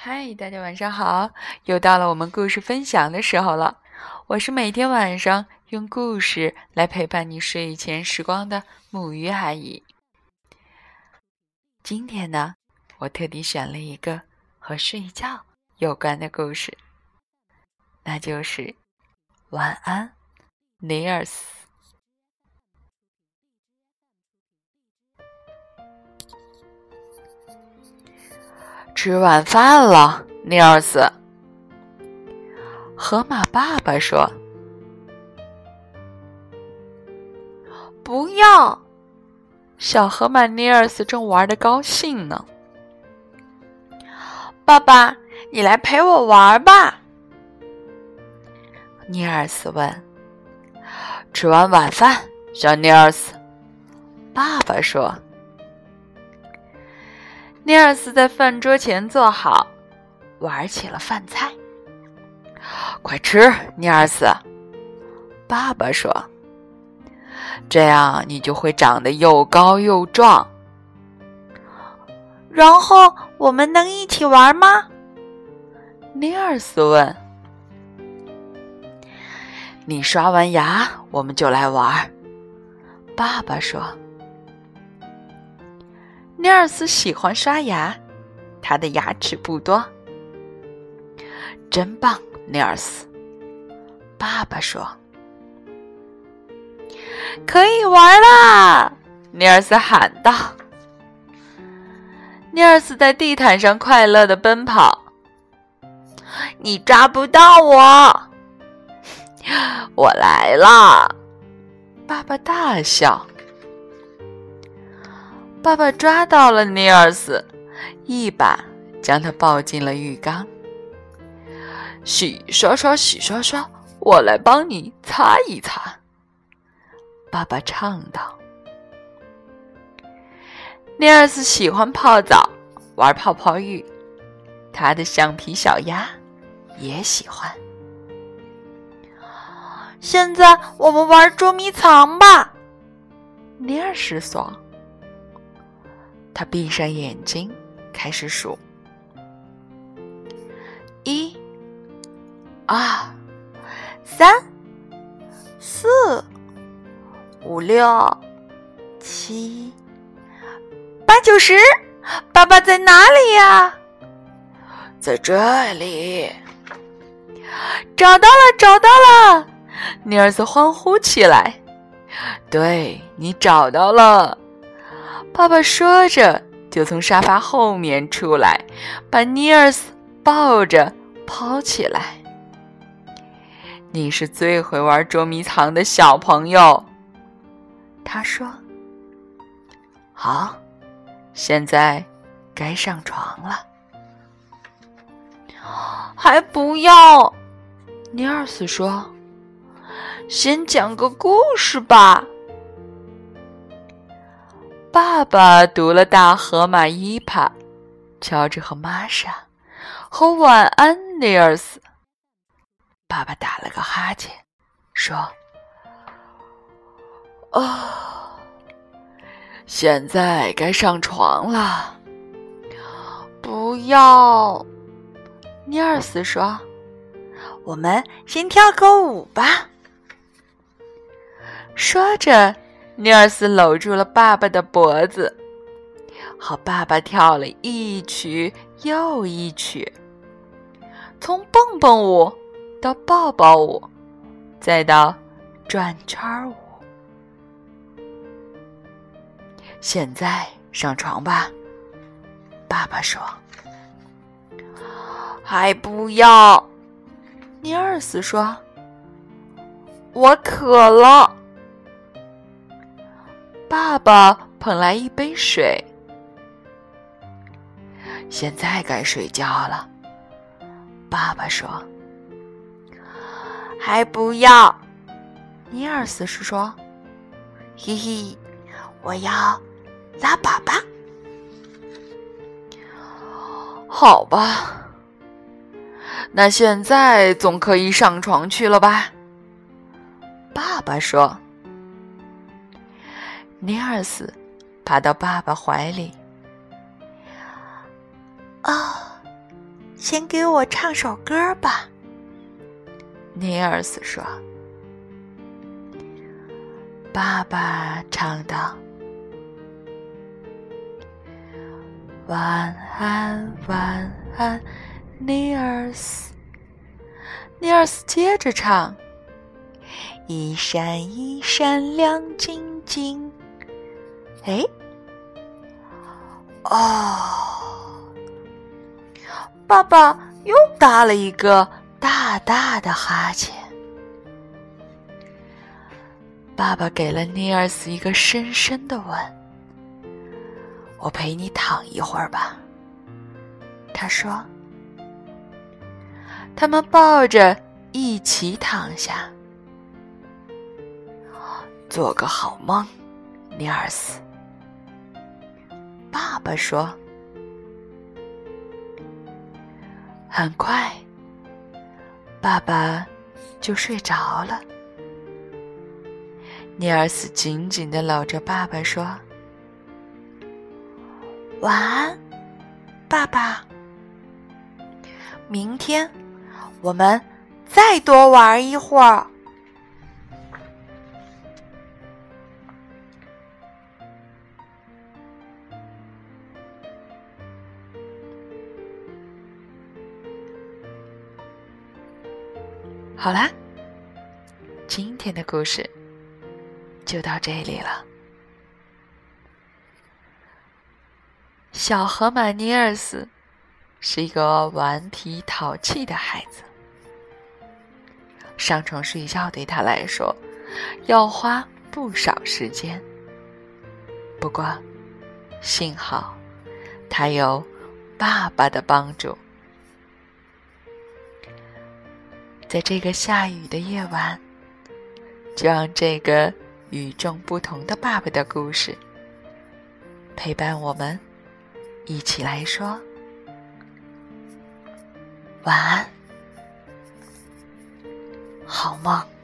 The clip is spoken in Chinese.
嗨，大家晚上好！又到了我们故事分享的时候了。我是每天晚上用故事来陪伴你睡前时光的木鱼阿姨。今天呢，我特地选了一个和睡觉有关的故事，那就是晚安，尼尔斯。吃晚饭了，尼尔斯。河马爸爸说：“不要。”小河马尼尔斯正玩的高兴呢。爸爸，你来陪我玩吧。尼尔斯问：“吃完晚饭，小尼尔斯。”爸爸说。尼尔斯在饭桌前坐好，玩起了饭菜。快吃，尼尔斯！爸爸说：“这样你就会长得又高又壮。”然后我们能一起玩吗？尼尔斯问。“你刷完牙，我们就来玩。”爸爸说。尼尔斯喜欢刷牙，他的牙齿不多。真棒，尼尔斯！爸爸说：“可以玩啦！”尼尔斯喊道。尼尔斯在地毯上快乐的奔跑。你抓不到我！我来啦！爸爸大笑。爸爸抓到了尼尔斯，一把将他抱进了浴缸。洗刷刷，洗刷刷，我来帮你擦一擦。爸爸唱道。尼尔斯喜欢泡澡，玩泡泡浴，他的橡皮小鸭也喜欢。现在我们玩捉迷藏吧，尼尔斯说。他闭上眼睛，开始数：一、二、三、四、五、六、七、八、九、十。爸爸在哪里呀？在这里。找到了，找到了！尼尔斯欢呼起来。对你找到了。爸爸说着，就从沙发后面出来，把尼尔斯抱着抛起来。你是最会玩捉迷藏的小朋友，他说。好，现在该上床了。还不要，尼尔斯说。先讲个故事吧。爸爸读了《大河马伊帕》，乔治和玛莎，和晚安，尼尔斯。爸爸打了个哈欠，说：“哦，现在该上床了。”不要，尼尔斯说：“我们先跳个舞吧。”说着。尼尔斯搂住了爸爸的脖子，和爸爸跳了一曲又一曲，从蹦蹦舞到抱抱舞，再到转圈舞。现在上床吧，爸爸说。还不要，尼尔斯说。我渴了。爸爸捧来一杯水。现在该睡觉了，爸爸说。还不要，尼尔斯是说。嘿嘿，我要拉粑粑。好吧，那现在总可以上床去了吧？爸爸说。尼尔斯爬到爸爸怀里。哦，先给我唱首歌吧。”尼尔斯说。爸爸唱道：“晚安，晚安，尼尔斯。”尼尔斯接着唱：“一闪一闪亮晶晶。”哎，哦，爸爸又打了一个大大的哈欠。爸爸给了尼尔斯一个深深的吻。我陪你躺一会儿吧，他说。他们抱着一起躺下，做个好梦，尼尔斯。爸爸说。很快，爸爸就睡着了。尼尔斯紧紧的搂着爸爸说：“晚安，爸爸。明天我们再多玩一会儿。”好啦，今天的故事。就到这里了。小河马尼尔斯是一个顽皮淘气的孩子，上床睡觉对他来说要花不少时间。不过，幸好他有爸爸的帮助。在这个下雨的夜晚，就让这个。与众不同的爸爸的故事，陪伴我们一起来说晚安，好梦。